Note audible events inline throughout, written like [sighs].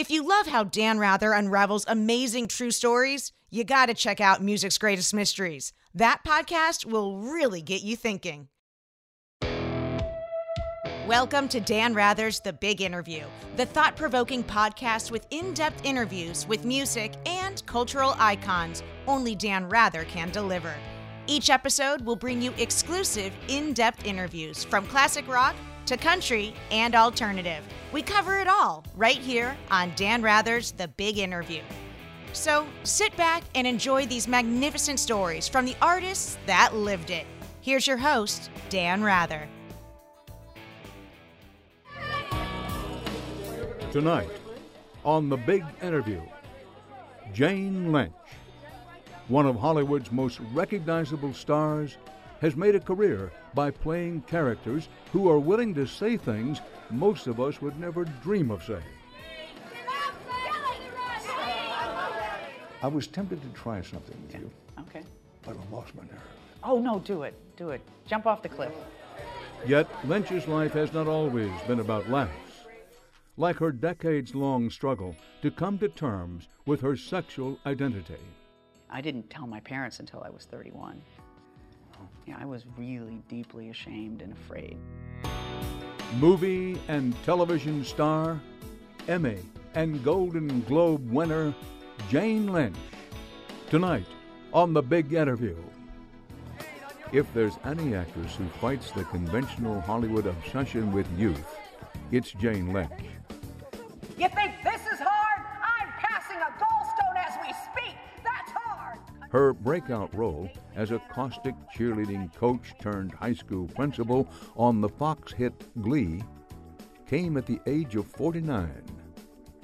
If you love how Dan Rather unravels amazing true stories, you got to check out Music's Greatest Mysteries. That podcast will really get you thinking. Welcome to Dan Rather's The Big Interview, the thought provoking podcast with in depth interviews with music and cultural icons only Dan Rather can deliver. Each episode will bring you exclusive, in depth interviews from classic rock to country and alternative. We cover it all right here on Dan Rather's The Big Interview. So sit back and enjoy these magnificent stories from the artists that lived it. Here's your host, Dan Rather. Tonight, on The Big Interview, Jane Lynch, one of Hollywood's most recognizable stars, has made a career by playing characters who are willing to say things most of us would never dream of saying. I was tempted to try something with you, Okay. but I lost my nerve. Oh, no, do it. Do it. Jump off the cliff. Yet Lynch's life has not always been about laughs. Like her decades long struggle to come to terms with her sexual identity. I didn't tell my parents until I was 31. Yeah, I was really deeply ashamed and afraid. Movie and television star, Emmy and Golden Globe winner Jane Lynch. Tonight on The Big Interview. If there's any actress who fights the conventional Hollywood obsession with youth, it's Jane Lynch. You think this is Her breakout role as a caustic cheerleading coach turned high school principal on the Fox hit Glee came at the age of 49,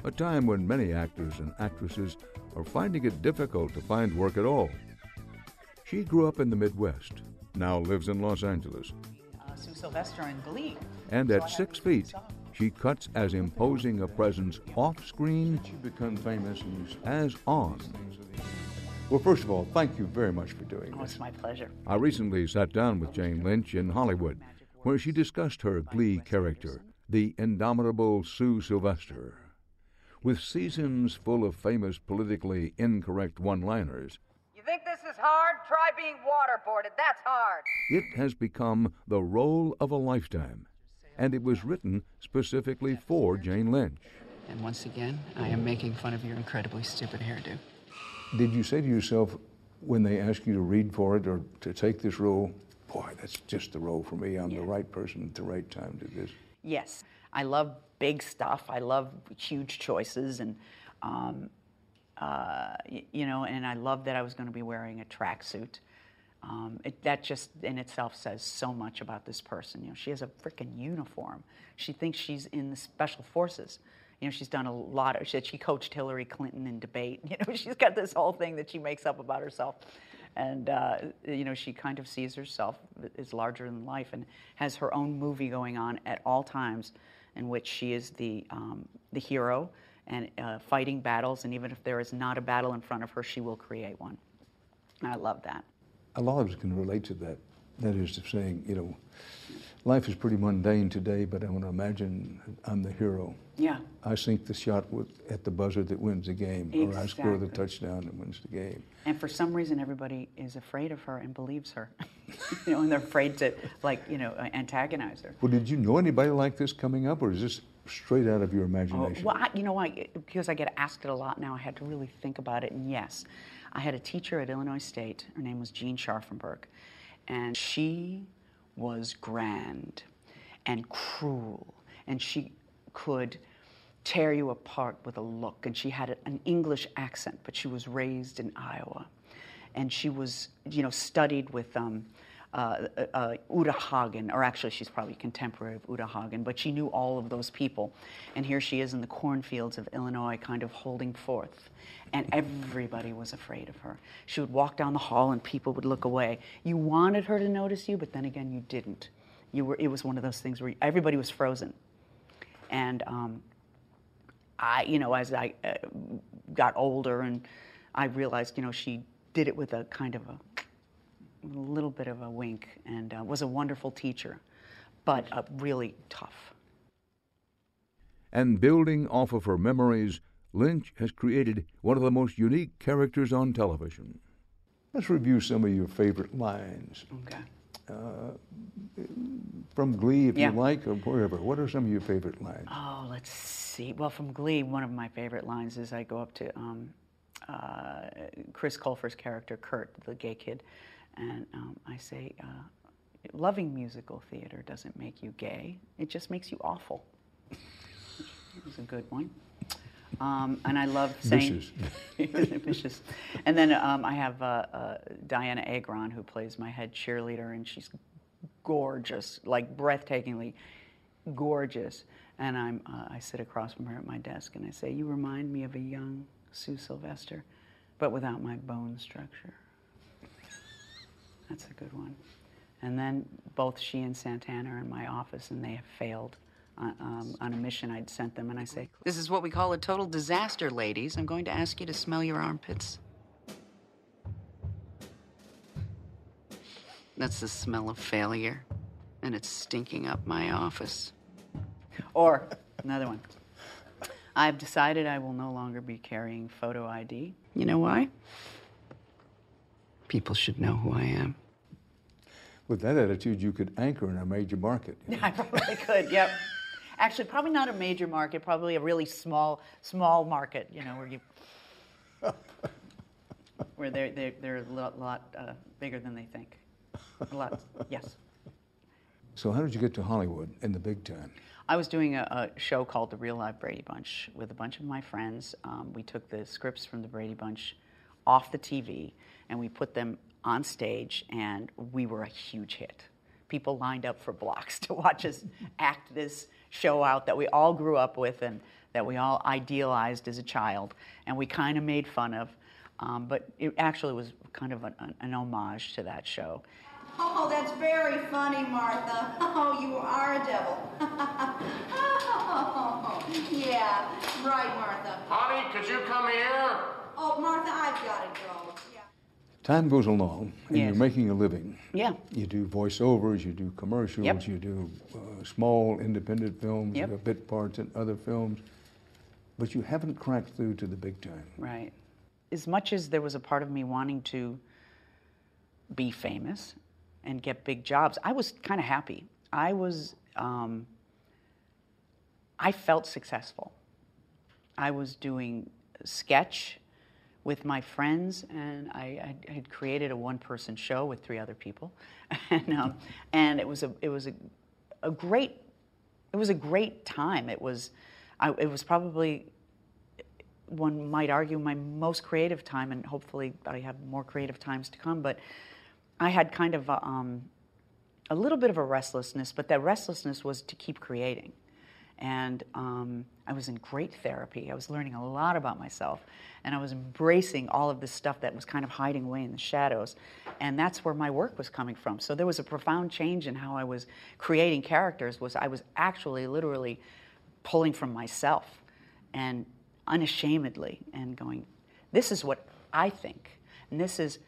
a time when many actors and actresses are finding it difficult to find work at all. She grew up in the Midwest, now lives in Los Angeles, Uh, Sue Sylvester in Glee. and at six feet, she cuts as imposing a presence off screen she become famous as on. Well, first of all, thank you very much for doing Oh, this. it's my pleasure. I recently sat down with Jane Lynch in Hollywood, where she discussed her Glee character, the indomitable Sue Sylvester. With seasons full of famous politically incorrect one liners, You think this is hard? Try being waterboarded. That's hard. it has become the role of a lifetime. And it was written specifically for Jane Lynch. And once again, I am making fun of your incredibly stupid hairdo. Did you say to yourself when they asked you to read for it or to take this role, boy, that's just the role for me. I'm the right person at the right time to do this? Yes, I love big stuff. I love huge choices, and um, uh, y- you know, and I love that I was going to be wearing a tracksuit. Um, it, that just in itself says so much about this person. You know, she has a freaking uniform. She thinks she's in the special forces. You know, she's done a lot of. She, she coached Hillary Clinton in debate. [laughs] You know, she's got this whole thing that she makes up about herself, and uh, you know, she kind of sees herself as larger than life, and has her own movie going on at all times, in which she is the um, the hero and uh, fighting battles. And even if there is not a battle in front of her, she will create one. And I love that. a lot of us can relate to that. That is to saying, you know, life is pretty mundane today, but I want to imagine I'm the hero. Yeah. I sink the shot with, at the buzzer that wins the game, or I score the touchdown that wins the game. And for some reason, everybody is afraid of her and believes her. [laughs] you know, and they're afraid to, like, you know, antagonize her. Well, did you know anybody like this coming up, or is this straight out of your Oh, imagination? well, I, you know, I, because I get asked it a lot now, I had to really think about it. And yes, I had a teacher at Illinois State. Her name was Jean Scharfenberg. And she was grand and cruel. And she could tear you apart with a look. And she had an English accent, but she was raised in Iowa. And she was, you know, studied with um, uh, uh, Uta Hagen, or actually she's probably contemporary of Uta Hagen, but she knew all of those people. And here she is in the cornfields of Illinois, kind of holding forth. And everybody was afraid of her. She would walk down the hall and people would look away. You wanted her to notice you, but then again, you didn't. You were, it was one of those things where everybody was frozen. And um, I, you know, as I uh, got older and I realized, you know, she did it with a kind of a, a little bit of a wink and uh, was a wonderful teacher, but uh, really tough. And building off of her memories, Lynch has created one of the most unique characters on television. Let's review some of your favorite lines. Okay. From Glee, if Yeah. you like, or wherever. What are some of your favorite lines? Oh, let's see. Well, from Glee, one of my favorite lines is I go up to um, uh, Chris Colfer's character, Kurt, the gay kid, and um, I say, uh, loving musical theater doesn't make you gay, it just makes you awful. [laughs] It's a good one. Um, and I love saying [laughs] vicious. And then um, I have uh, uh, Dianna Agron, who plays my head cheerleader, and she's gorgeous, like breathtakingly gorgeous. And I'm, uh, I sit across from her at my desk, and I say, "You remind me of a young Sue Sylvester, but without my bone structure." That's a good one. And then both she and Santana are in my office, and they have failed on, um, on a mission I'd sent them. And I say, This is what we call a total disaster, ladies. I'm going to ask you to smell your armpits. That's the smell of failure, and it's stinking up my office. Or another one. I've decided I will no longer be carrying photo ID. You know why? People should know who I am. With that attitude, you could anchor in a major market. [laughs] I probably could. Yep. Actually, probably not a major market. Probably a really small, small market. You know, where you, [laughs] where they're they're, they're a lot, lot uh, bigger than they think. A lot. Yes. So, how did you get to Hollywood in the big time? I was doing a, a show called The Real Life Brady Bunch with a bunch of my friends. Um, we took the scripts from the Brady Bunch off the TV and we put them on stage, and we were a huge hit. People lined up for blocks [laughs] to watch us act this show out that we all grew up with and that we all idealized as a child, and we kind of made fun of. Um, but it actually was kind of an, an homage to that show. Oh, that's very funny, Martha. [laughs] Oh, you are a devil. oh, [laughs] yeah, right, Martha. Honey, could you come here? Oh, Martha, I've got to go. Time goes along, and you're making a living. Yeah. You do voiceovers, you do commercials, Yep. you do uh, small independent films, Yep. you have bit parts in other films, but you haven't cracked through to the big time. Right. As much as there was a part of me wanting to be famous and get big jobs, I was kind of happy. I was, um, I felt successful. I was doing sketch with my friends, and I, I had created a one-person show with three other people, [laughs] and um, and it was a it was a, a great it was a great time. It was I, it was probably one might argue my most creative time, and hopefully I have more creative times to come. But I had kind of a, um, a little bit of a restlessness, but that restlessness was to keep creating. And um, I was in great therapy. I was learning a lot about myself, and I was embracing all of this stuff that was kind of hiding away in the shadows. And that's where my work was coming from. So there was a profound change in how I was creating characters. Was I was actually literally pulling from myself and unashamedly and going, this is what I think, and this is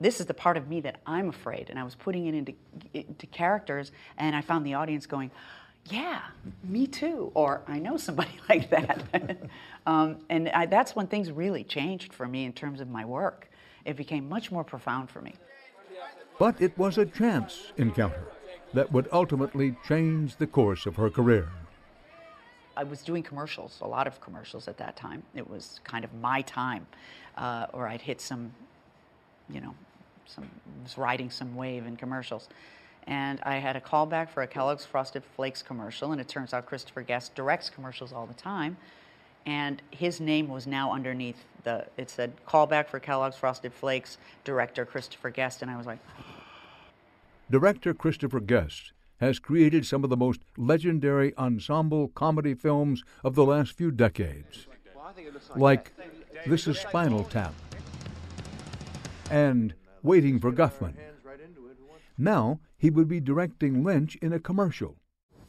this is the part of me that I'm afraid. And I was putting it into, into characters, and I found the audience going, yeah, me too, or I know somebody [laughs] like that. [laughs] um, and I, that's when things really changed for me in terms of my work. It became much more profound for me. But it was a chance encounter that would ultimately change the course of her career. I was doing commercials, a lot of commercials at that time. It was kind of my time, uh, or I'd hit some, you know, some was riding some wave in commercials, and I had a callback for a Kellogg's Frosted Flakes commercial, and it turns out Christopher Guest directs commercials all the time, and his name was now underneath the. It said callback for Kellogg's Frosted Flakes director Christopher Guest, and I was like, Director Christopher Guest has created some of the most legendary ensemble comedy films of the last few decades, like This is Spinal Tap and Waiting for Guffman. Now he would be directing Lynch in a commercial.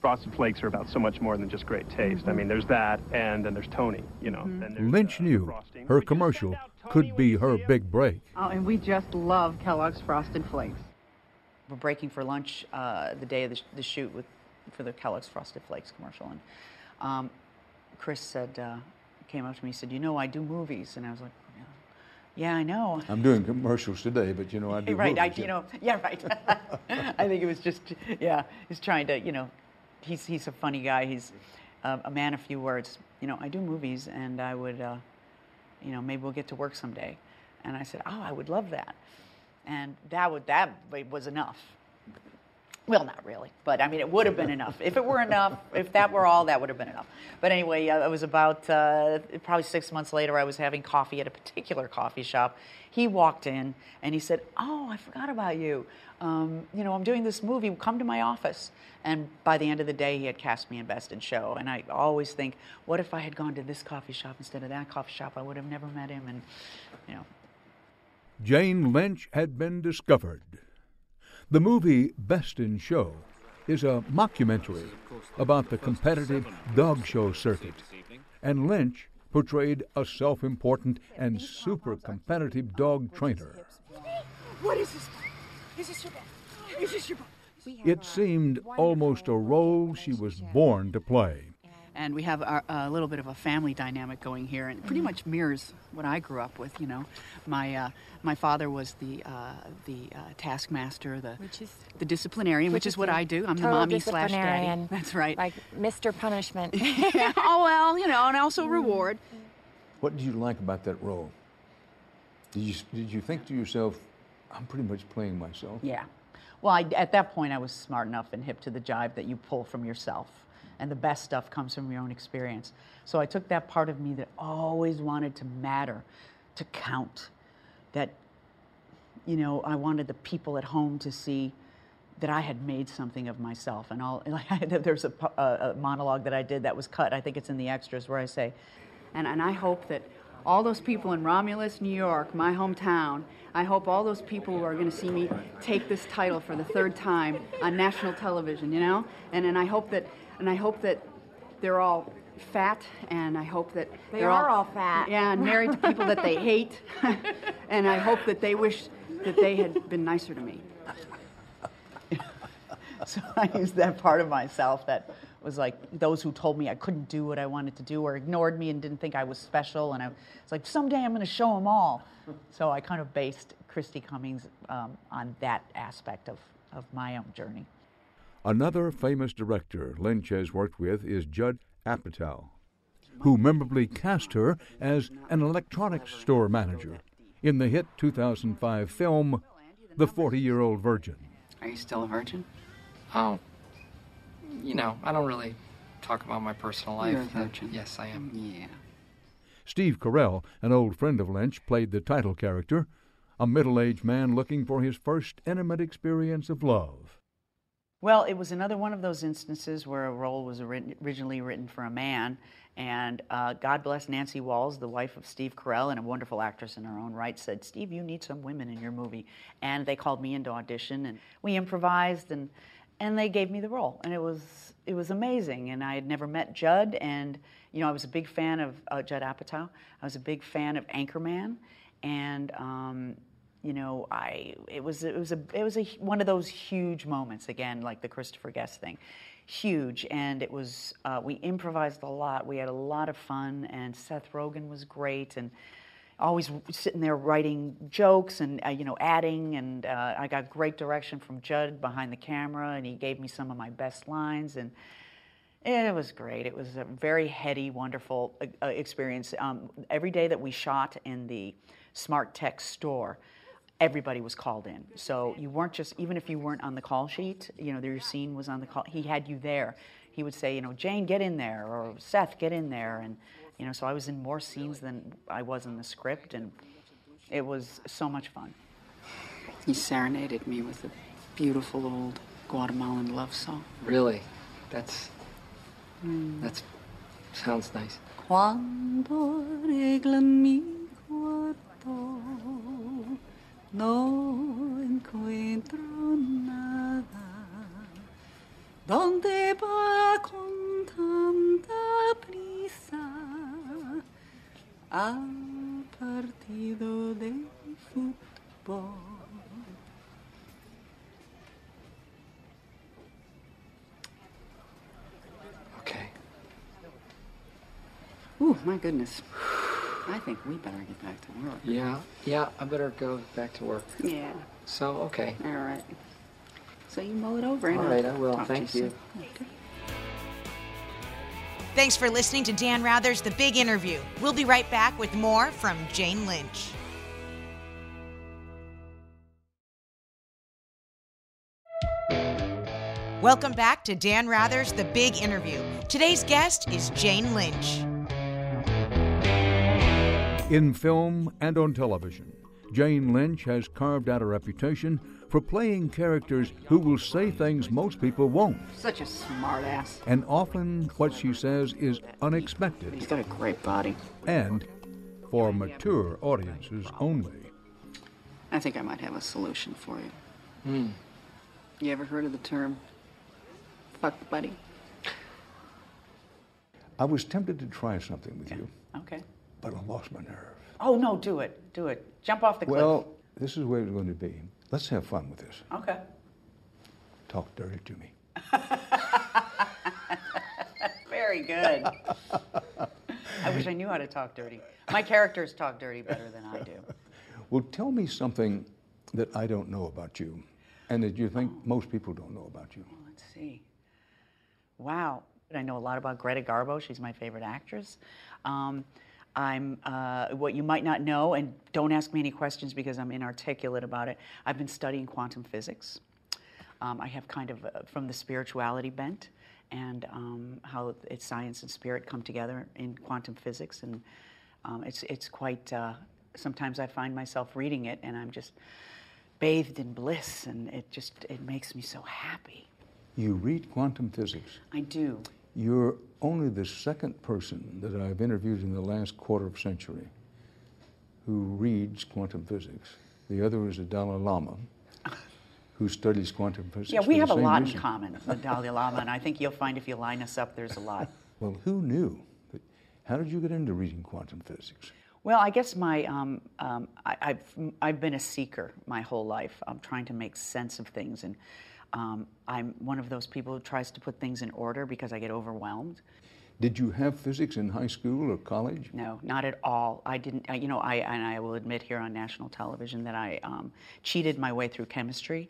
Frosted Flakes are about so much more than just great taste. I mean, there's that, and then there's Tony. You know, then there's, Lynch uh, knew frosting. her We commercial could be her Lucia. big break. Oh, and we just love Kellogg's Frosted Flakes. we're breaking for lunch uh, the day of the, sh- the shoot with for the Kellogg's Frosted Flakes commercial, and um, Chris said, uh, came up to me, he said, "You know, I do movies," and I was like, "Yeah, I know." I'm doing commercials today, but you know I do. [laughs] right, movies, I, you know, yeah, right. [laughs] I think it was just, yeah, he's trying to, you know, he's he's a funny guy. He's uh, a man of few words. You know, I do movies, and I would, uh, you know, maybe we'll get to work someday. And I said, oh, I would love that. And that would that was enough. Well, not really, but I mean, it would have been enough. If it were enough, if that were all, that would have been enough. But anyway, uh, it was about uh, probably six months later. I was having coffee at a particular coffee shop. He walked in and he said, "Oh, I forgot about you. Um, you know, I'm doing this movie. Come to my office." And by the end of the day, he had cast me in Best in Show. And I always think, what if I had gone to this coffee shop instead of that coffee shop? I would have never met him. And you know, Jane Lynch had been discovered. The movie Best in Show is a mockumentary about the competitive dog show circuit, and Lynch portrayed a self important and super competitive dog trainer. What is this? Is this your ball? Is this your ball? It seemed almost a role she was born to play. And we have our, a little bit of a family dynamic going here, and it pretty much mirrors what I grew up with. You know, my uh, my father was the uh, the uh, taskmaster, the Which is- the disciplinarian, which, which is is what I do. I'm the mommy slash daddy. [laughs] That's right. Like Mr. Punishment. [laughs] yeah. Oh well, you know, and also reward. What did you like about that role? Did you, did you think to yourself, I'm pretty much playing myself? Yeah. Well, I, at that point, I was smart enough and hip to the jive that you pull from yourself. And the best stuff comes from your own experience. So I took that part of me that always wanted to matter, to count, that, you know, I wanted the people at home to see that I had made something of myself. And all, [laughs] like, [laughs] there's a, a, a monologue that I did that was cut. I think it's in the extras where I say, and, and I hope that all those people in Romulus, New York, my hometown, I hope all those people who are going to see me take this title for the third time on national television, you know? And, and I hope that, and I hope that they're all fat, and I hope that They are are all fat. Yeah, and married to people that they hate, [laughs] and I hope that they wish that they had been nicer to me. [laughs] so I used that part of myself that was like those who told me I couldn't do what I wanted to do or ignored me and didn't think I was special. And I was like, someday I'm going to show them all. So I kind of based Christy Cummings um, on that aspect of, of my own journey. Another famous director Lynch has worked with is Judd Apatow, who memorably cast her as an electronics store manager in the hit 2005 film The 40 Year Old Virgin. Are you still a virgin? Oh, you know, I don't really talk about my personal life. You're a Uh, yes, I am. Yeah. Steve Carell, an old friend of Lynch, played the title character, a middle aged man looking for his first intimate experience of love. Well, it was another one of those instances where a role was ori- originally written for a man, and uh, God bless Nancy Walls, the wife of Steve Carell and a wonderful actress in her own right, said, "Steve, you need some women in your movie." And they called me into audition, and we improvised, and and they gave me the role, and it was it was amazing. And I had never met Judd, and you know I was a big fan of uh, Judd Apatow. I was a big fan of Anchorman, and um, you know, I it was it was a it was a one of those huge moments again, like the Christopher Guest thing, huge, and it was uh, we improvised a lot. We had a lot of fun, and Seth Rogen was great, and always sitting there writing jokes and uh, you know adding, and uh, I got great direction from Judd behind the camera, and he gave me some of my best lines and. It was great. It was a very heady, wonderful uh, uh, experience. Um, every day that we shot in the Smart Tech store, everybody was called in. So you weren't just, even if you weren't on the call sheet, you know, your scene was on the call, he had you there. He would say, you know, Jane, get in there, or Seth, get in there. And, you know, so I was in more scenes than I was in the script, and it was so much fun. He serenaded me with a beautiful old Guatemalan love song. Really? That's. Mm. That's. Sounds nice. Cuando arreglan mi cuarto, no encuentro nada. ¿Dónde va con tanta prisa al partido de fútbol? Okay. Oh, my goodness. I think we better get back to work. Yeah, yeah, I better go back to work. Yeah. So, okay. All right. So you mull it over, and All I'll I will. Thank you. soon. Okay. Thanks for listening to Dan Rather's The Big Interview. We'll be right back with more from Jane Lynch. Welcome back to Dan Rather's The Big Interview. Today's guest is Jane Lynch. In film and on television, Jane Lynch has carved out a reputation for playing characters who will say things most people won't, Such a smart ass. and often what she says is unexpected He's got a great body. and for mature audiences only. I think I might have a solution for you. Hmm. You ever heard of the term fuck buddy? I was tempted to try something with you, Okay. But I lost my nerve. Oh, no, do it. Do it. Jump off the cliff. Well, this is where it's going to be. Let's have fun with this. Okay. Talk dirty to me. [laughs] Very good. I wish I knew how to talk dirty. My characters talk dirty better than I do. Well, tell me something that I don't know about you and that you think most people don't know about you. Well, Let's see. Wow. I know a lot about Greta Garbo. She's my favorite actress. Um, I'm uh, what you might not know, and don't ask me any questions because I'm inarticulate about it. I've been studying quantum physics. Um, I have kind of uh, from the spirituality bent and um, how it's science and spirit come together in quantum physics, and um, it's it's quite. Uh, sometimes I find myself reading it, and I'm just bathed in bliss, and it just it makes me so happy. You read quantum physics. I do. You're only the second person that I've interviewed in the last quarter of century who reads quantum physics. The other is the Dalai Lama, who studies quantum physics. Yeah, we have a lot reason. in common, the Dalai Lama, and I think you'll find if you line us up, there's a lot. [laughs] Well, who knew? How did you get into reading quantum physics? Well, I guess my um, um, I, I've I've been a seeker my whole life. I'm trying to make sense of things, and um, I'm one of those people who tries to put things in order because I get overwhelmed. Did you have physics in high school or college? No, not at all. I didn't. I, you know, I and I will admit here on national television that I um, cheated my way through chemistry.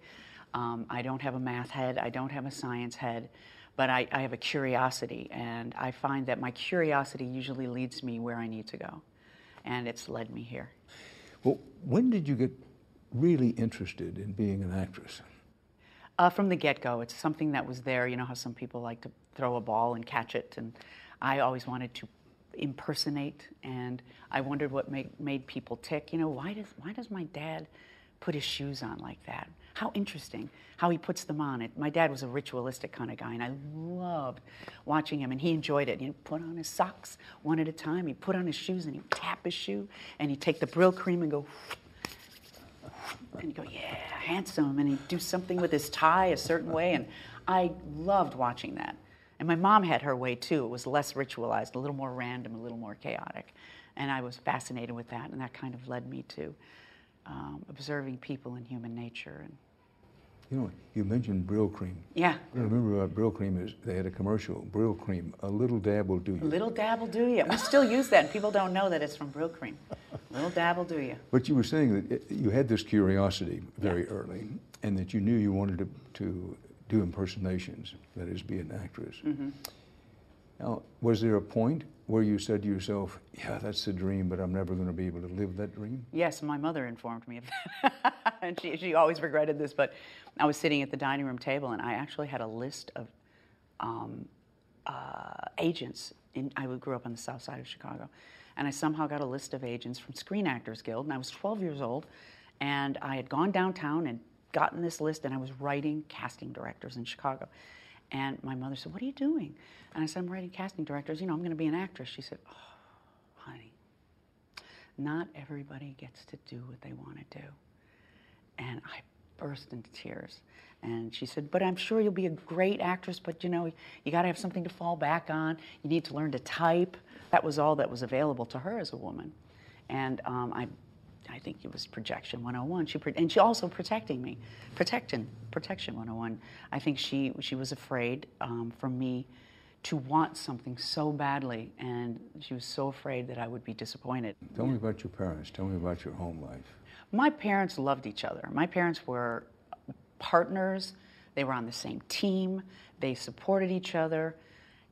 Um, I don't have a math head. I don't have a science head, but I, I have a curiosity, and I find that my curiosity usually leads me where I need to go, and it's led me here. Well, when did you get really interested in being an actress? Uh, from the get go, it's something that was there. You know how some people like to throw a ball and catch it, and I always wanted to impersonate, and I wondered what made, made people tick. You know, why does why does my dad put his shoes on like that? How interesting how he puts them on. It. My dad was a ritualistic kind of guy, and I loved watching him, and he enjoyed it. He'd put on his socks one at a time. He'd put on his shoes, and he'd tap his shoe, and he'd take the Brylcreem and go and he'd go, yeah, handsome, and he'd do something with his tie a certain way, and I loved watching that. And my mom had her way too. It was less ritualized, a little more random, a little more chaotic, and I was fascinated with that, and that kind of led me to um, observing people and human nature. And You know, you mentioned Brylcreem. yeah, What I remember about Brylcreem is they had a commercial. Brylcreem, a little dab will do you. a little dab will do you. We still use that, and people don't know that it's from Brylcreem. A little dab will do you. But you were saying that it, you had this curiosity very early, and that you knew you wanted to, to do impersonations, that is, be an actress. Mm-hmm. Now, was there a point where you said to yourself, "Yeah, that's the dream, but I'm never going to be able to live that dream"? Yes, my mother informed me of that. [laughs] and she, she always regretted this, but I was sitting at the dining room table and I actually had a list of um, uh, agents. In, I grew up on the south side of Chicago. And I somehow got a list of agents from Screen Actors Guild. And I was 12 years old. And I had gone downtown and gotten this list and I was writing casting directors in Chicago. And my mother said, What are you doing? And I said, I'm writing casting directors. You know, I'm going to be an actress. She said, Oh, honey, not everybody gets to do what they want to do. And I burst into tears. And she said, But I'm sure you'll be a great actress, but you know, you got to have something to fall back on. You need to learn to type. That was all that was available to her as a woman. And um, I, I think it was projection 101. She, and she also protecting me, protection, protection 101. I think she, she was afraid um, for me to want something so badly, and she was so afraid that I would be disappointed. Tell me about your parents. Tell me about your home life. My parents loved each other. My parents were partners. They were on the same team. They supported each other.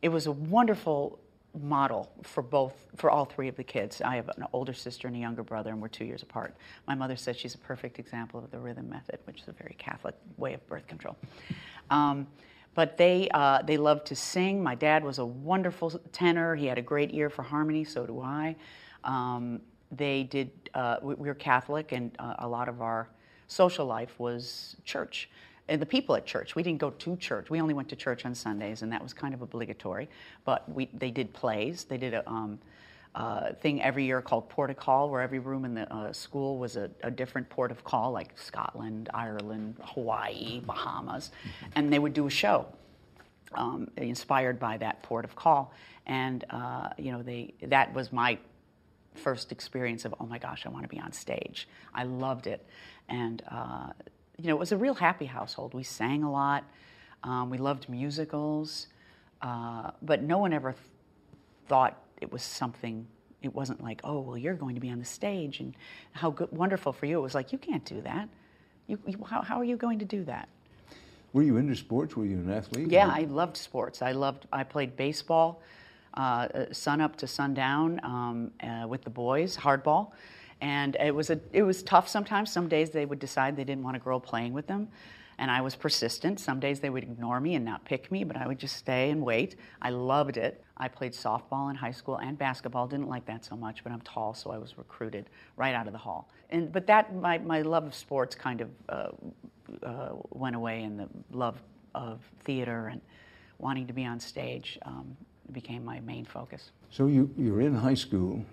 It was a wonderful model for both for all three of the kids. I have an older sister and a younger brother, and we're two years apart. My mother says she's a perfect example of the rhythm method, which is a very Catholic way of birth control. Um, but they uh, they loved to sing. My dad was a wonderful tenor. He had a great ear for harmony. So do I. Um, they did. Uh, we, we were Catholic, and uh, a lot of our social life was church and the people at church. We didn't go to church. We only went to church on Sundays, and that was kind of obligatory. But we, they did plays. They did a um, uh, thing every year called port of call, where every room in the uh, school was a, a, different port of call, like Scotland, Ireland, Hawaii, Bahamas, and they would do a show um, inspired by that port of call. And uh, you know, they that was my first experience of oh my gosh, I want to be on stage. I loved it, and uh, you know, it was a real happy household. We sang a lot. Um, we loved musicals. Uh, but no one ever th- thought it was something. It wasn't like, oh, well, you're going to be on the stage and how good, wonderful for you. It was like, you can't do that. You, you, how, how are you going to do that? Were you into sports? Were you an athlete? Yeah, I loved sports. I loved. I played baseball, uh, uh sun up to sundown um, uh, with the boys, hardball and it was a it was tough sometimes. Some days they would decide they didn't want a girl playing with them, and I was persistent. Some days they would ignore me and not pick me, but I would just stay and wait. I loved it. I played softball in high school and basketball. Didn't like that so much, but I'm tall, so I was recruited right out of the hall. And but that my my love of sports kind of uh, uh, went away, and the love of theater and wanting to be on stage um, became my main focus. So you you're in high school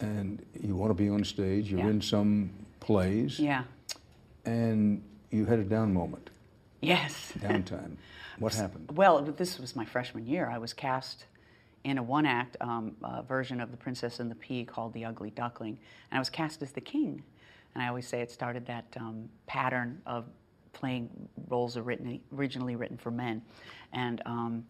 and you want to be on stage. You're yeah. in some plays. Yeah. And you had a down moment. Yes. [laughs] Downtime. What happened? Well, this was my freshman year. I was cast in a one act um, uh, version of The Princess and the Pea called The Ugly Duckling. And I was cast as the king. And I always say it started that um, pattern of playing roles originally written for men. And um,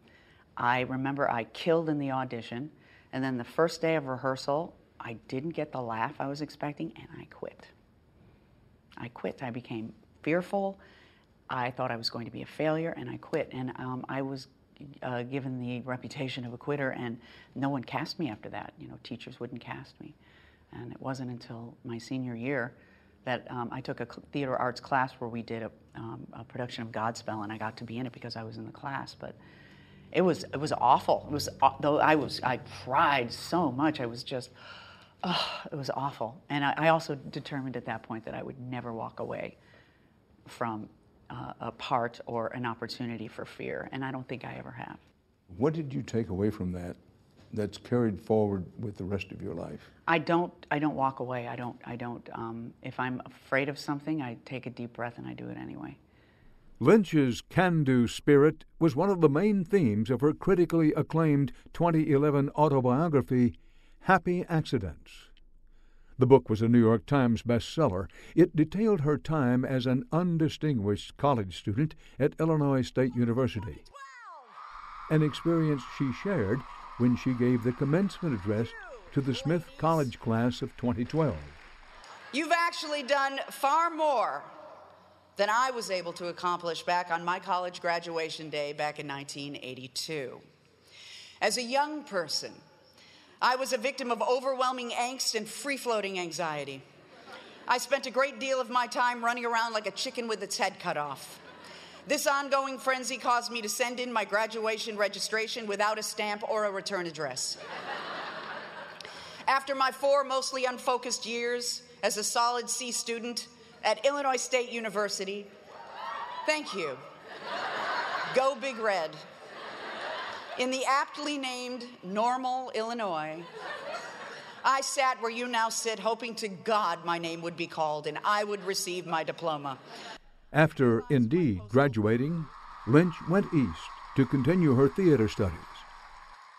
I remember I killed in the audition. And then the first day of rehearsal, I didn't get the laugh I was expecting, and I quit. I quit. I became fearful. I thought I was going to be a failure, and I quit. And um, I was uh, given the reputation of a quitter, and no one cast me after that. You know, teachers wouldn't cast me. And it wasn't until my senior year that um, I took a theater arts class where we did a, um, a, production of Godspell, and I got to be in it because I was in the class. But it was it was awful. It was though I was I cried so much. I was just oh, it was awful. And I, I, also determined at that point that I would never walk away from uh, a part or an opportunity for fear. And I don't think I ever have. What did you take away from that that's carried forward with the rest of your life? I don't. I don't walk away. I don't. I don't. Um, if I'm afraid of something, I take a deep breath and I do it anyway. Lynch's can do spirit was one of the main themes of her critically acclaimed 2011 autobiography, Happy Accidents. The book was a New York Times bestseller. It detailed her time as an undistinguished college student at Illinois State University, an experience she shared when she gave the commencement address to the Smith College class of 2012. You've actually done far more than I was able to accomplish back on my college graduation day back in 1982. As a young person, I was a victim of overwhelming angst and free floating anxiety. I spent a great deal of my time running around like a chicken with its head cut off. This ongoing frenzy caused me to send in my graduation registration without a stamp or a return address. After my four mostly unfocused years as a solid C student at Illinois State University, thank you. Go Big Red. In the aptly named Normal, Illinois, I sat where you now sit, hoping to God my name would be called and I would receive my diploma. After indeed graduating, Lynch went east to continue her theater studies.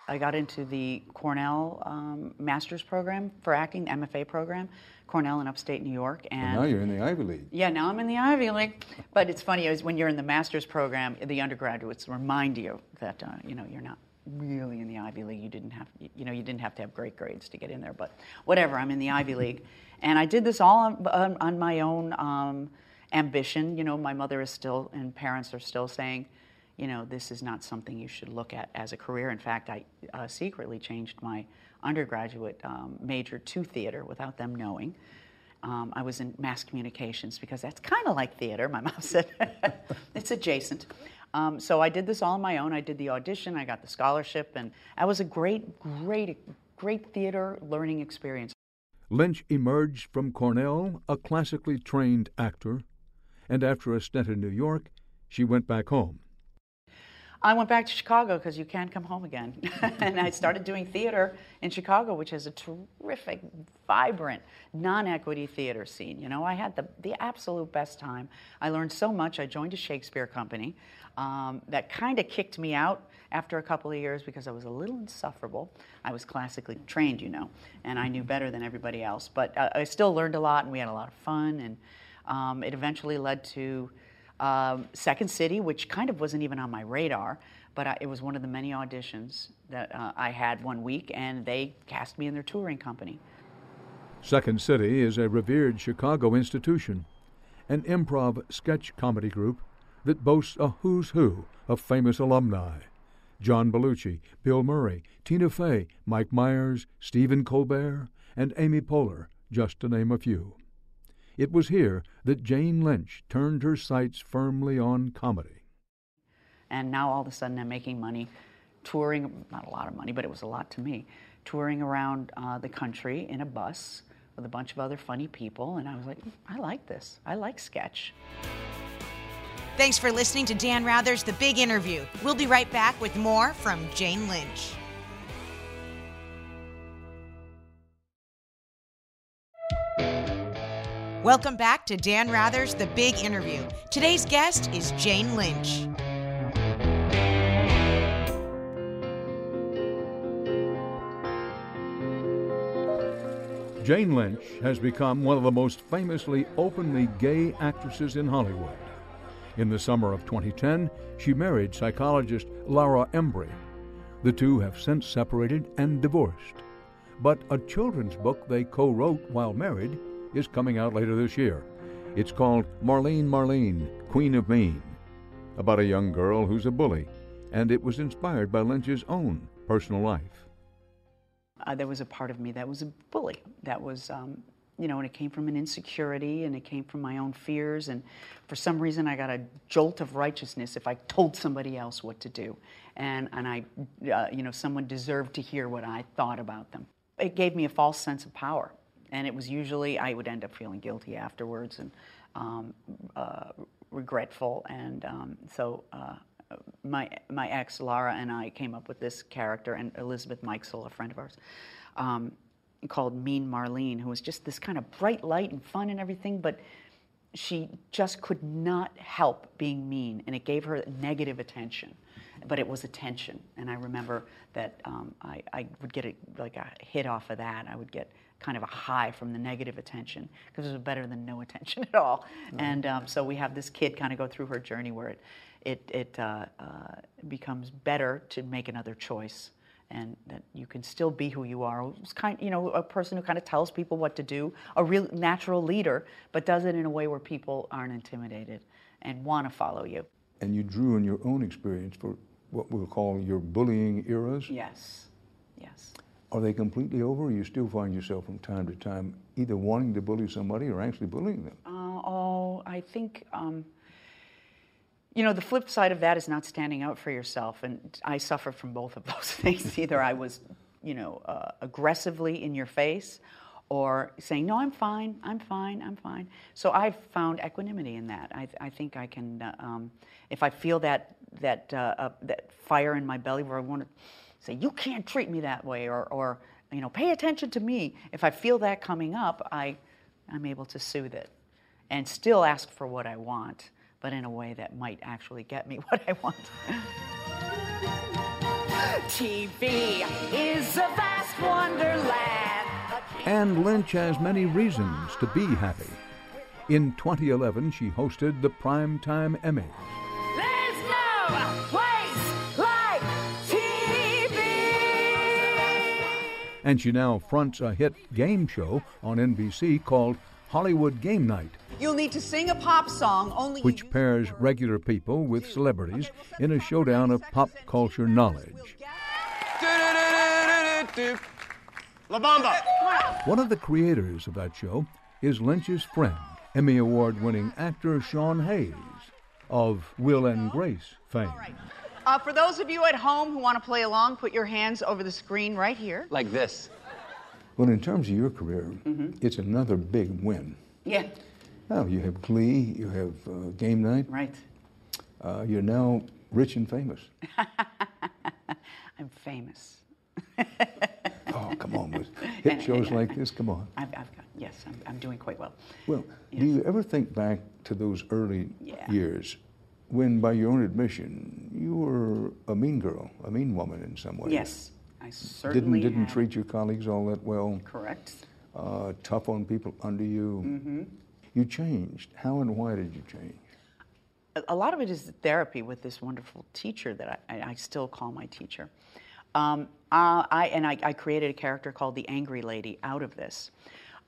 I got into the Cornell um, master's program for acting, MFA program, Cornell in upstate New York. And well, now you're in the Ivy League. Yeah, now I'm in the Ivy League. But it's funny is when you're in the master's program, the undergraduates remind you that uh, you know you're not really in the Ivy League. You didn't have, you know, you didn't have to have great grades to get in there, but whatever. I'm in the Ivy League, and I did this all on, on, on my own um, ambition. You know, my mother is still and parents are still saying, you know, this is not something you should look at as a career. In fact, I uh, secretly changed my undergraduate um, major to theater without them knowing. Um, I was in mass communications because that's kind of like theater. My [laughs] mom said it's adjacent. Um, so I did this all on my own. I did the audition, I got the scholarship, and that was a great, great, great theater learning experience. Lynch emerged from Cornell a classically trained actor, and after a stint in New York, she went back home. I went back to Chicago because you can't come home again. [laughs] and I started doing theater in Chicago, which is a terrific, vibrant, non equity theater scene. You know, I had the, the absolute best time. I learned so much. I joined a Shakespeare company um, that kind of kicked me out after a couple of years because I was a little insufferable. I was classically trained, you know, and I knew better than everybody else. But uh, I still learned a lot, and we had a lot of fun. And um, it eventually led to um, Second City, which kind of wasn't even on my radar, but I, it was one of the many auditions that uh, I had one week, and they cast me in their touring company. Second City is a revered Chicago institution, an improv sketch comedy group that boasts a who's who of famous alumni. John Belushi, Bill Murray, Tina Fey, Mike Myers, Stephen Colbert, and Amy Poehler, just to name a few. It was here that Jane Lynch turned her sights firmly on comedy. And now all of a sudden I'm making money touring, not a lot of money, but it was a lot to me, touring around uh, the country in a bus with a bunch of other funny people. And I was like, I like this. I like sketch. Thanks for listening to Dan Rather's The Big Interview. We'll be right back with more from Jane Lynch. Welcome back to Dan Rather's The Big Interview. Today's guest is Jane Lynch. Jane Lynch has become one of the most famously openly gay actresses in Hollywood. In the summer of 2010, she married psychologist Laura Embry. The two have since separated and divorced. But a children's book they co wrote while married is coming out later this year. It's called Marlene Marlene, Queen of Mean, about a young girl who's a bully, and it was inspired by Lynch's own personal life. Uh, there was a part of me that was a bully. That was, um, you know, and it came from an insecurity and it came from my own fears. And for some reason, I got a jolt of righteousness if I told somebody else what to do. And, and I, uh, you know, someone deserved to hear what I thought about them. It gave me a false sense of power and it was usually I would end up feeling guilty afterwards and um, uh, regretful, and um, so uh, my my ex Laura and I came up with this character, and Elizabeth Mikesell, a friend of ours. Um, called Mean Marlene, who was just this kind of bright light and fun and everything, but she just could not help being mean, and it gave her negative attention. But it was attention, and I remember that um, I, I, would get a, like a hit off of that. I would get kind of a high from the negative attention because it was better than no [laughs] attention at all. Mm-hmm. And um, so we have this kid kind of go through her journey where it it, it uh, uh, becomes better to make another choice. And that you can still be who you are. It's kind, you know, a person who kind of tells people what to do, a real natural leader, but does it in a way where people aren't intimidated and want to follow you. And you drew on your own experience for what we'll call your bullying eras. Yes, yes. Are they completely over, or you still find yourself from time to time either wanting to bully somebody or actually bullying them? Uh, oh, I think, um, you know, the flip side of that is not standing out for yourself. And I suffer from both of those [laughs] things. either I was, you know, uh, aggressively in your face or saying, no, I'm fine, I'm fine, I'm fine. So I've found equanimity in that. I, I think I can, uh, um, if I feel that, that, uh, uh that fire in my belly where I want to say, you can't treat me that way, or, or you know, pay attention to me. If I feel that coming up, I, I'm able to soothe it and still ask for what I want, but in a way that might actually get me [laughs] what I want. TV is a vast wonderland. And Lynch has many reasons to be happy. In 2011, she hosted the Primetime Emmys. There's no place and she now fronts a hit game show on NBC called Hollywood Game Night, You'll need to sing a pop song only which pairs regular people with celebrities in a showdown of pop culture knowledge. La Bamba. One of the creators of that show is Lynch's friend, Emmy Award winning actor Sean Hayes of Will and Grace fame. Uh, for those of you at home who want to play along, put your hands over the screen right here. Like this. Well, in terms of your career, it's another big win. Yeah. Now, you have Glee, you have uh, Game Night. Right. Uh, you're now rich and famous. [laughs] I'm famous. [laughs] Oh, come on, with [laughs] hit shows like this, come on. I've, I've got, yes, I'm, I'm doing quite well. Well, do you ever think back to those early Yeah. years when, by your own admission, you were a mean girl, a mean woman in some ways? Yes, I certainly Didn't didn't have. treat your colleagues all that well. Correct. Uh, tough on people under you. Mm-hmm. You changed. How and why did you change? a- lot of it is the therapy with this wonderful teacher that I, I- I still call my teacher. Um, uh, I, and I, I created a character called the Angry Lady out of this.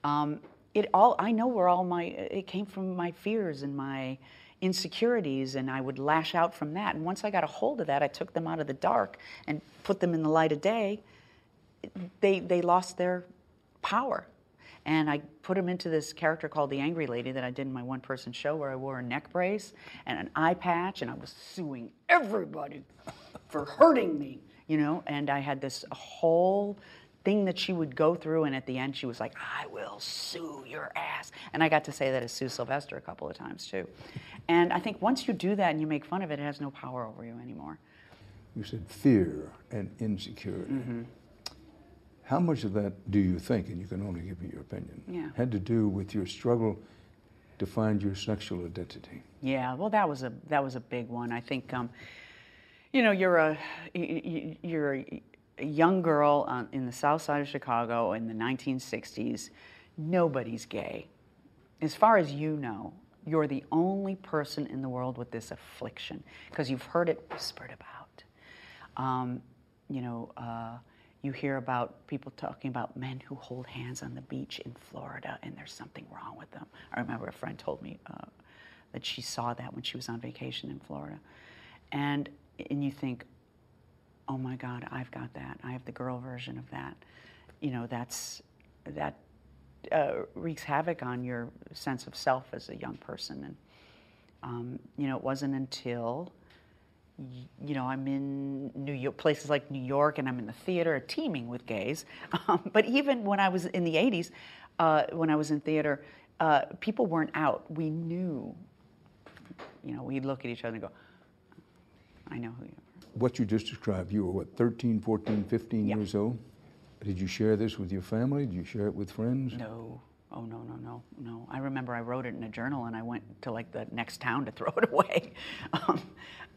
Um, it all I know where all my it came from my fears and my insecurities, and I would lash out from that. And once I got a hold of that, I took them out of the dark and put them in the light of day. They they lost their power. And I put them into this character called the Angry Lady that I did in my one person show where I wore a neck brace and an eye patch and I was suing everybody for hurting me, you know? And I had this whole thing that she would go through and at the end she was like, I will sue your ass. And I got to say that as Sue Sylvester a couple of times too. And I think once you do that and you make fun of it, it has no power over you anymore. You said fear and insecurity. Mm-hmm. How much of that do you think, and you can only give me your opinion, Yeah. had to do with your struggle to find your sexual identity? Yeah, well, that was a that was a big one. I think, um, you know, you're a you're a a young girl uh, in the South Side of Chicago in the 1960s. Nobody's gay, as far as you know. You're the only person in the world with this affliction because you've heard it whispered about. Um, you know, uh, you hear about people talking about men who hold hands on the beach in Florida and there's something wrong with them. I remember a friend told me uh, that she saw that when she was on vacation in Florida. And, and you think, oh my God, I've got that. I have the girl version of that. You know, that's, that uh, wreaks havoc on your sense of self as a young person. And, um, you know, it wasn't until you know, I'm in New York, places like New York, and I'm in the theater, teeming with gays. Um, but even when I was in the '80s, uh, when I was in theater, uh, people weren't out. We knew. You know, we'd look at each other and go, "I know who you are." What you just described, you were what, 13, 14, 15 years old? Did you share this with your family? Did you share it with friends? No. Oh no no no no! I remember I wrote it in a journal and I went to like the next town to [laughs] throw it away. Um,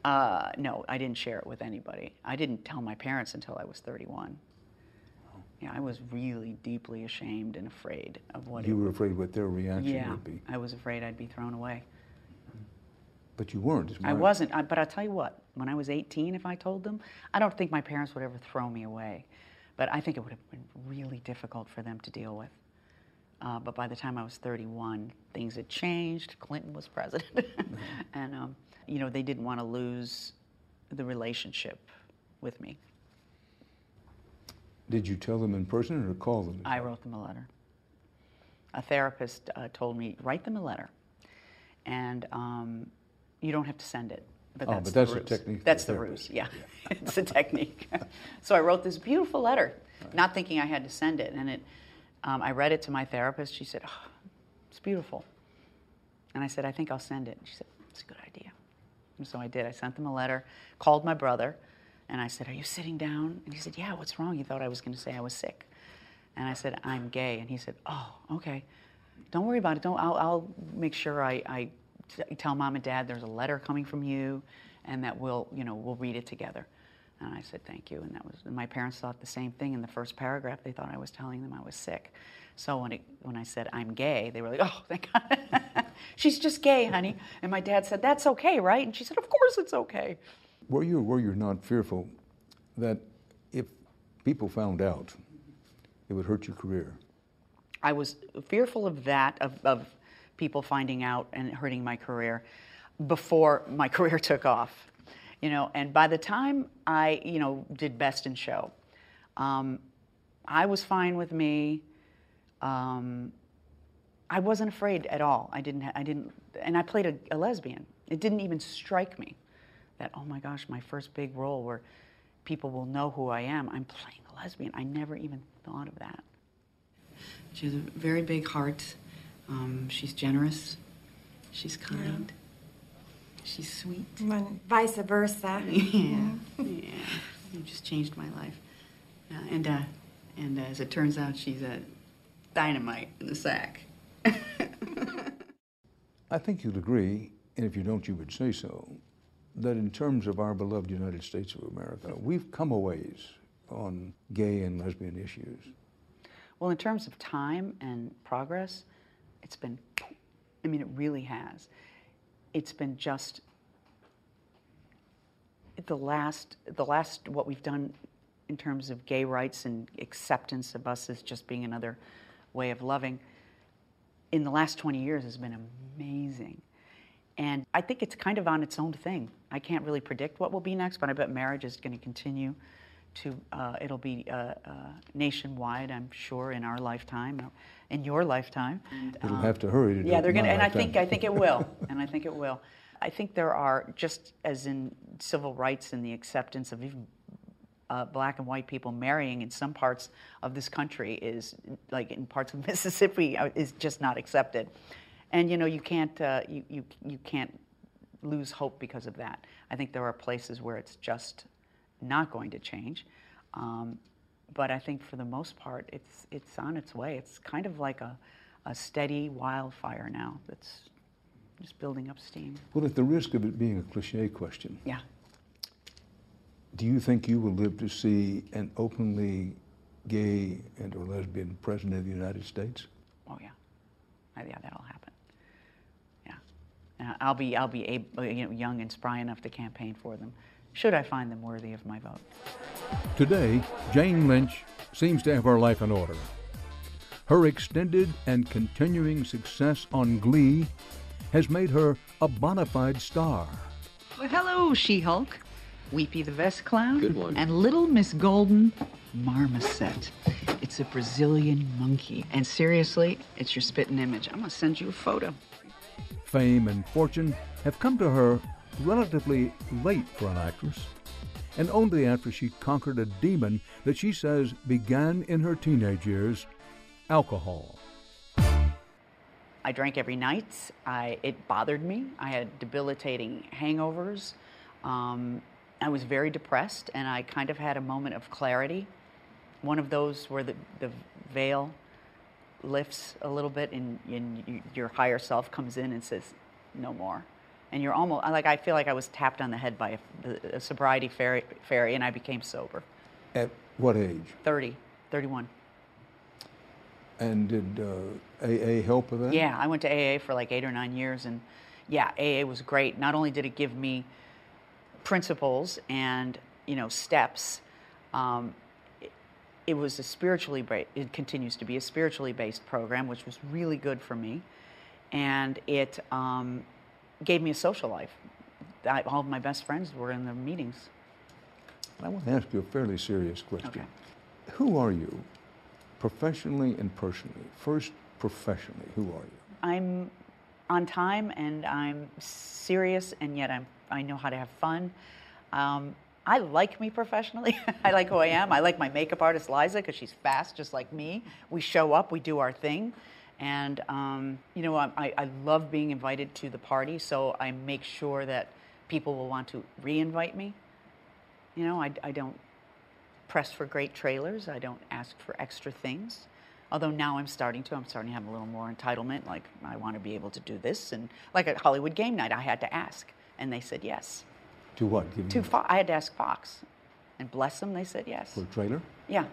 uh, no, I didn't share it with anybody. I didn't tell my parents until I was 31. Yeah, I was really deeply ashamed and afraid of what You it were afraid what their reaction Yeah, would be. I was afraid I'd be thrown away. But you weren't. I wasn't, I, but I'll tell you what, when I was 18, if I told them, I don't think my parents would ever throw me away. But I think it would have been really difficult for them to deal with. Uh, but by the time I was 31, things had changed. Clinton was president. [laughs] and, um, you know, they didn't want to lose the relationship with me. Did you tell them in person or call them? I wrote them a letter. A therapist uh, told me, write them a letter. And um, you don't have to send it. But Oh, that's, but the that's a ruse. technique That's the therapist. ruse, yeah. [laughs] it's a technique. [laughs] so I wrote this beautiful letter, not thinking I had to send it. And it, um, I read it to my therapist. She said, oh, it's beautiful. And I said, I think I'll send it. She said, it's a good idea. And so I did. I sent them a letter, called my brother, and I said, Are you sitting down? And he said, Yeah, what's wrong? He thought I was going to say I was sick. And I said, I'm gay. And he said, Oh, okay. Don't worry about it. Don't, I'll, I'll make sure I, I tell mom and dad there's a letter coming from you and that we'll, you know, we'll read it together. And I said, Thank you. And that was, and my parents thought the same thing. In the first paragraph, they thought I was telling them I was sick. So when, it, when I said, I'm gay, they were like, Oh, thank God. [laughs] She's just gay, honey. And my dad said, That's okay, right? And she said, Of course it's okay. Were you or were you not fearful that if people found out it would hurt your career. I was fearful of that, of, of people finding out and hurting my career before my [laughs] career took off. You know, and by the time I, you know, did Best in Show, um, I was fine with me. Um, I wasn't afraid at all. I didn't. I didn't. And I played a, a lesbian. It didn't even strike me that oh my gosh, my first big role where people will know who I am. I'm playing a lesbian. I never even thought of that. She has a very big heart. Um, she's generous. She's kind. She's sweet. And vice versa. [laughs] Yeah, yeah. You just changed my life. Uh, and uh, and as it turns out, she's a dynamite in the sack. [laughs] I think you'd agree, and if you don't, you would say so, that in terms of our beloved United States of America, we've come a ways on gay and lesbian issues. Well, in terms of time and progress, it's been, I mean, it really has. It's been just the last, the last, what we've done in terms of gay rights and acceptance of us as just being another way of loving in the last 20 years has been amazing. And I think it's kind of on its own thing. I can't really predict what will be next, but I bet marriage is going to continue to, uh, it'll be uh, uh, nationwide, I'm sure, in our lifetime, uh, in your lifetime. It'll have to hurry to Yeah, they're going to, and I think, I think it will, [laughs] and I think it will. I think there are, just as in civil rights and the acceptance of even uh, black and white people marrying in some parts of this country is like in parts of [laughs] Mississippi uh, is just not accepted, and you know you can't uh, you, you you can't lose hope because of that. I think there are places where it's just not going to change, um, but I think for the most part it's it's on its way. It's kind of like a, a steady wildfire now that's just building up steam. Well, at the risk of it being a cliche question, Yeah. do you think you will live to see an openly gay and or lesbian president of the United States? Oh yeah, yeah, that'll happen. Yeah, and I'll be I'll be able, you know, young and spry enough to campaign for them, should I find them worthy of my vote. Today, Jane Lynch seems to have her life in order. Her extended and continuing success on Glee has made her a bona fide star. Well, hello, She Hulk, Weepy the Vest Clown, Good one. and Little Miss Golden Marmoset. It's a Brazilian monkey. And seriously, it's your spitting image. I'm going to send you a photo. Fame and fortune have come to her relatively late for an actress, and only after she conquered a demon that she says began in her teenage years alcohol. I drank every night. I, it bothered me. I had debilitating hangovers. Um, I was very depressed, and I kind of had a moment of clarity. One of those where the, the veil lifts a little bit, and, and you, your higher self comes in and says, "No more." And you're almost like I feel like I was tapped on the head by a, a sobriety fairy, fairy, and I became sober. At what age? 30, 31. And did uh, AA help with that? Yeah, I went to AA for like eight or nine years, and yeah, AA was great. Not only did it give me principles and you know steps, um, it, it was a spiritually based. It continues to be a spiritually based program, which was really good for me, and it um, gave me a social life. I, all of my best friends were in the meetings. I want to ask you a fairly serious question. Okay. Who are you, professionally and personally? First, professionally, who are you? I'm on time and I'm serious, and yet I'm I know how to have fun. Um, I like me professionally. [laughs] I like who I am. I like my makeup artist Liza because she's fast, just like me. We show up, we do our thing, and um, you know I, I, love being invited to the party. So I make sure that people will want to re-invite me. You know, I, I don't press for great trailers. I don't ask for extra things. Although now I'm starting to, I'm starting to have a little more entitlement. Like I want to be able to do this, and like at Hollywood Game Night, I had to ask, and they said yes. To what? Give To me Fo- I had to ask Fox, and bless them, they said yes. for a trailer? Yeah.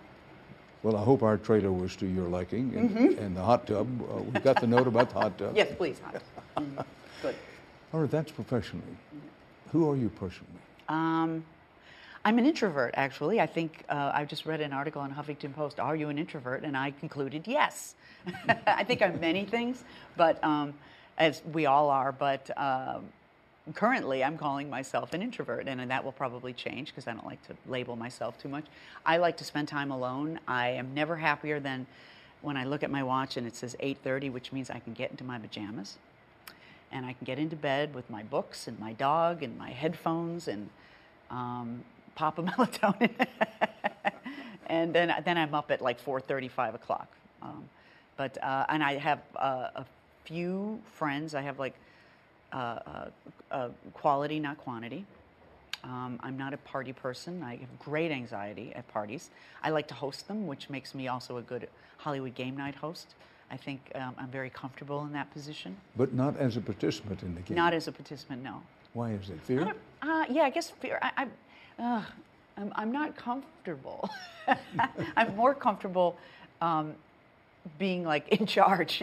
Well, I hope our trailer was to your liking, and, Mhm. and the hot tub. Uh, we got the note about the hot tub. Yes, please. hot Mm, Good. All right, that's professionally. Who are you personally? Um, I'm an introvert, actually. I think uh, I just read an article on Huffington Post. Are you an introvert? And I concluded yes. [laughs] I think I'm many things, but um, as we all are. But uh, currently, I'm calling myself an introvert, and that will probably change because I don't like to label myself too much. I like to spend time alone. I am never happier than when I look at my watch and it says 8:30, which means I can get into my pajamas, and I can get into bed with my books and my dog and my headphones and um, pop a [laughs] melatonin, and then then I'm up at like 4:30, 5 o'clock. Um, but uh, and I have uh, a few friends. I have like uh, uh, uh, quality, not quantity. Um, I'm not a party person. I have great anxiety at parties. I like to host them, which makes me also a good Hollywood game night host. I think um, I'm very comfortable in that position. But not as a participant in the game. Not as a participant, no. Why is it? Fear? Uh, yeah, I guess fear. I, I, uh, I'm, I'm not comfortable. [laughs] I'm more comfortable um, being like [laughs] in charge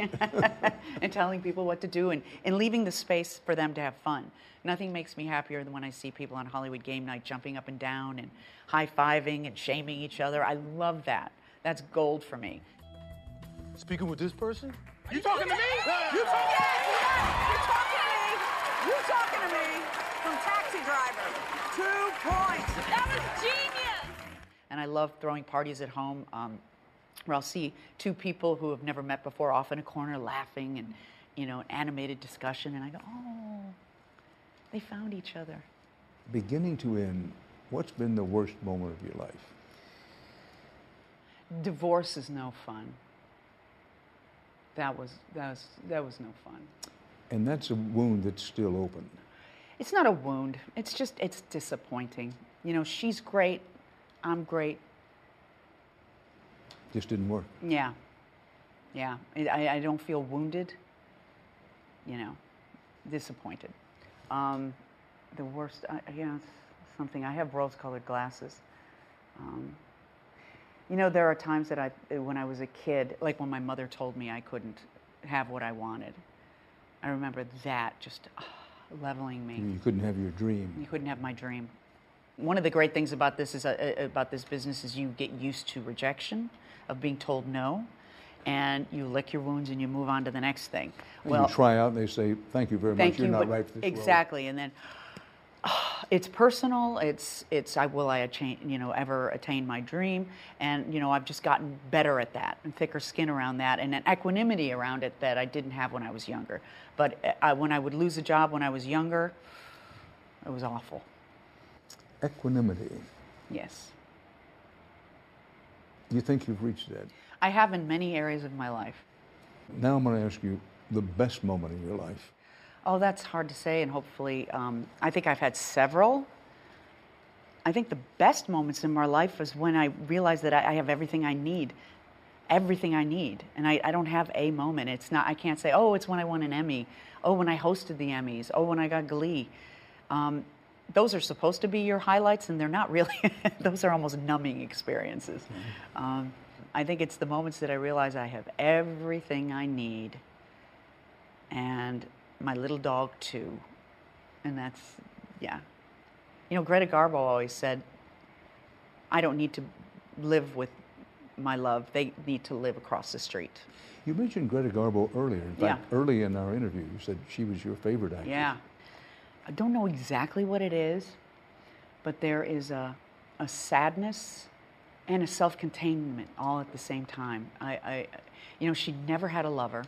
and telling people what to do and, and leaving the space for them to have fun. Nothing makes me happier than when I see people on Hollywood game night jumping up and down and high fiving and shaming each other. I love that. That's gold for me. Speaking with this person? You talking to me? You talking? Yes, yes. You talking to me? You talking to me? From taxi driver. Two points. That was genius. And I love throwing parties at home. Um, where I'll see two people who have never met before off in a corner laughing and, you know, animated discussion, and I go, oh, they found each other. Beginning to end, what's been the worst moment of your life? Divorce is no fun. That was that was that was no fun. And that's a wound that's still open. It's not a wound. It's just it's disappointing. You know, she's great. I'm great. Just didn't work. Yeah. Yeah. I, I don't feel wounded. You know, disappointed. Um, the worst, uh, yeah, something. I have rose-colored glasses. Um, you know, there are times that I, when I was a kid, like when my mother told me I couldn't have what I wanted. I remember that just uh, leveling me. You couldn't have your dream. You couldn't have my dream. One of the great things about this is uh, about this business is you get used to rejection, of being told no, and you lick your wounds and you move on to the next thing. Well, you try out and they say, "Thank you very thank much. You're you, not right for this role." exactly, and then [sighs] it's personal. It's it's I will I attain you know ever attain my dream, and you know I've just gotten better at that and thicker skin around that, and an equanimity around it that I didn't have when I was younger. But uh, I, when I would lose a job when I was younger, it was awful. Equanimity. Yes, You think you've reached that? I have in many areas of my life. Now I'm going to ask you the best moment in your life. Oh, that's hard to say, and hopefully, um, I think I've had several. I think the best moments in my life is when I realized that I, I have everything I need, everything I need, and I, I don't have a moment. It's not. I can't say, oh, it's when I won an Emmy. Oh, when I hosted the Emmys. Oh, when I got Glee. Um, those are supposed to be your highlights, and they're not really. [laughs] those are almost numbing experiences. Um, I think it's the moments that I realize I have everything I need, and my little dog too, and that's yeah. You know, Greta Garbo always said, "I don't need to live with my love; they need to live across the street." You mentioned Greta Garbo earlier. In Yeah. fact, early in our interview, you said she was your favorite actress. Yeah. I don't know exactly what it is, but there is a, a sadness and a self containment all at the same time. I, I, you know, she never had a lover.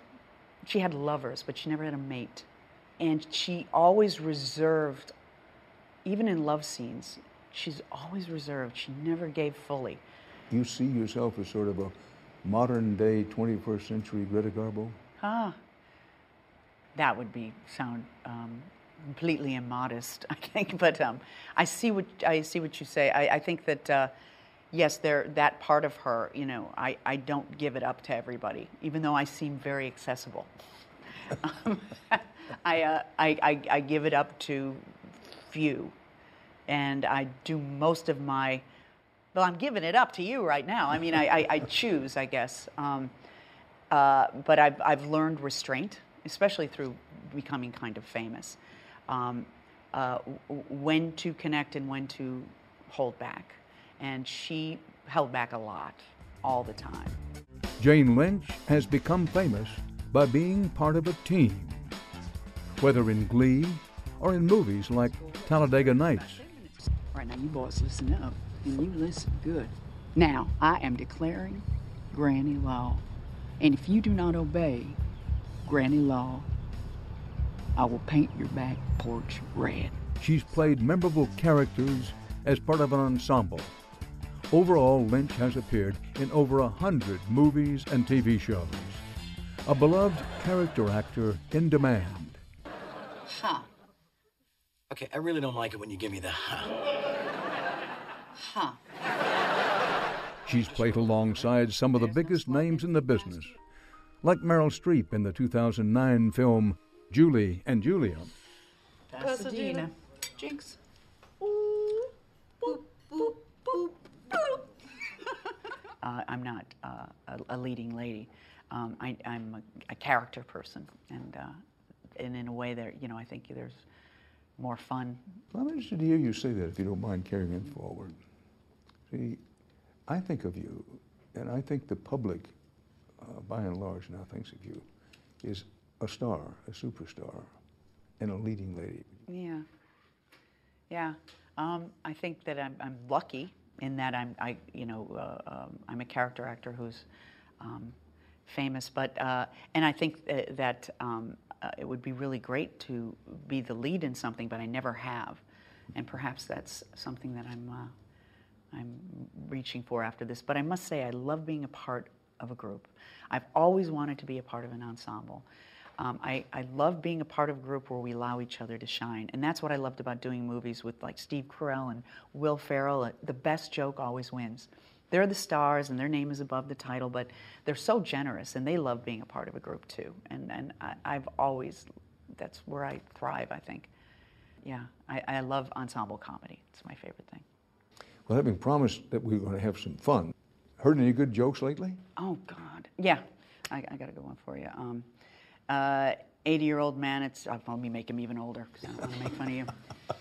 She had lovers, but she never had a mate. And she always reserved, even in love scenes, she's always reserved. She never gave fully. You see yourself as sort of a modern day 21st century Greta Garbo? Ah, that would be sound um, completely immodest, [laughs] I think. But um, I see what I see what you say. I, I think that uh, yes, there that part of her. You know, I, I don't give it up to everybody, even though I seem very accessible. um, [laughs] I, uh, I, I I give it up to few, and I do most of my. Well, I'm giving it up to you right now. I mean, I, I, I choose, I guess. Um, uh, but I've, I've learned restraint, especially through becoming kind of famous. Um, uh, when to connect and when to hold back. And she held back a lot, all the time. Jane Lynch has become famous by being part of a team, whether in Glee or in movies like Talladega Nights. Right now, you boys listen up, and you listen good. Now, I am declaring Granny Law. And if you do not obey Granny Law, I will paint your back porch red. She's played memorable characters as part of an ensemble. Overall, Lynch has appeared in over a hundred movies and TV shows. A beloved character actor in demand. Huh. Okay, I really don't like it when you give me the huh. Huh. She's played alongside some of the biggest names in the business, like Meryl Streep in the 2009 film Julie and Julia. Pasadena. Jinx. [laughs] Uh, I'm not uh, a, a, leading lady. Um, I, am a, a, character person, and uh, and in a way that you know I think there's more fun. I'm interested to hear you say that, if you don't mind carrying it forward. See, I think of you, and I think the public, uh, by and large, now thinks of you, is a star, a superstar, and a leading lady. Yeah. Yeah. Um, I think that I'm, I'm, lucky in that I'm, I, you know, uh, um, I'm a character actor who's um, famous, but, uh, and I think that, um, uh, it would be really great to be the lead in something, but I never have, and perhaps that's something that I'm, uh, I'm reaching for after this. But I must say, I love being a part of a group. I've always wanted to be a part of an ensemble. Um, I, I love being a part of a group where we allow each other to shine. And that's what I loved about doing movies with like Steve Carell and Will Ferrell. Uh, the best joke always wins. They're the stars and their name is above the title, but they're so generous and they love being a part of a group too. And, and I, I've always, that's where I thrive, I think. Yeah, I, I love ensemble comedy. It's my favorite thing. Well, having promised that we were going to have some fun, heard any good jokes lately? Oh, God. Yeah, I, I got a good one for you. Um, Uh, 80 year old man, it's, oh, I'll probably make him even older because I don't want to make fun of you.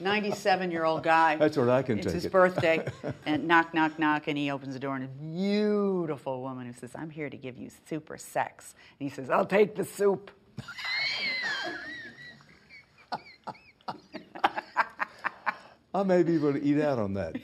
97 year old guy. [laughs] That's what I can it's take. It's his it. birthday. [laughs] and knock, knock, knock. And he opens the door and a beautiful woman who says, I'm here to give you super sex. And he says, I'll take the soup. [laughs] I may be able to eat out on that.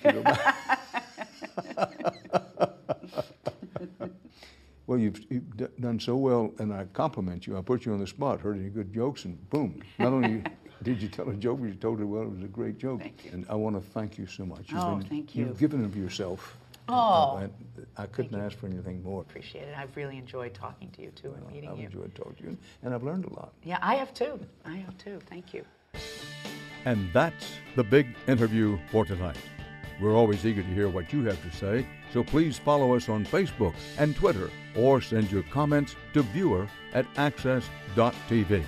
Well, you've, you've, done so well, and I compliment you. I put you on the spot, heard any good jokes, and boom. Not only [laughs] did you tell a joke, but you told it well. It was a great joke. Thank you. And I want to thank you so much. You've oh, been, thank you. You've given of yourself. Oh. Uh, and I couldn't ask for anything more. Appreciate it. I've really enjoyed talking to you, too, and meeting I've you. I've enjoyed talking to you, and I've learned a lot. Yeah, I have, too. I have, too. Thank you. And that's the big interview for tonight. We're always eager to hear what you have to say, so please follow us on Facebook and Twitter or send your comments to viewer at axs.tv.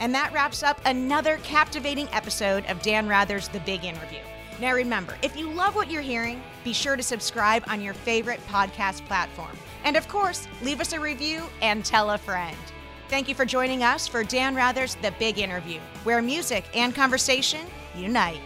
And that wraps up another captivating episode of Dan Rather's The Big Interview. Now remember, if you love what you're hearing, be sure to subscribe on your favorite podcast platform. And of course, leave us a review and tell a friend. Thank you for joining us for Dan Rather's The Big Interview, where music and conversation unite.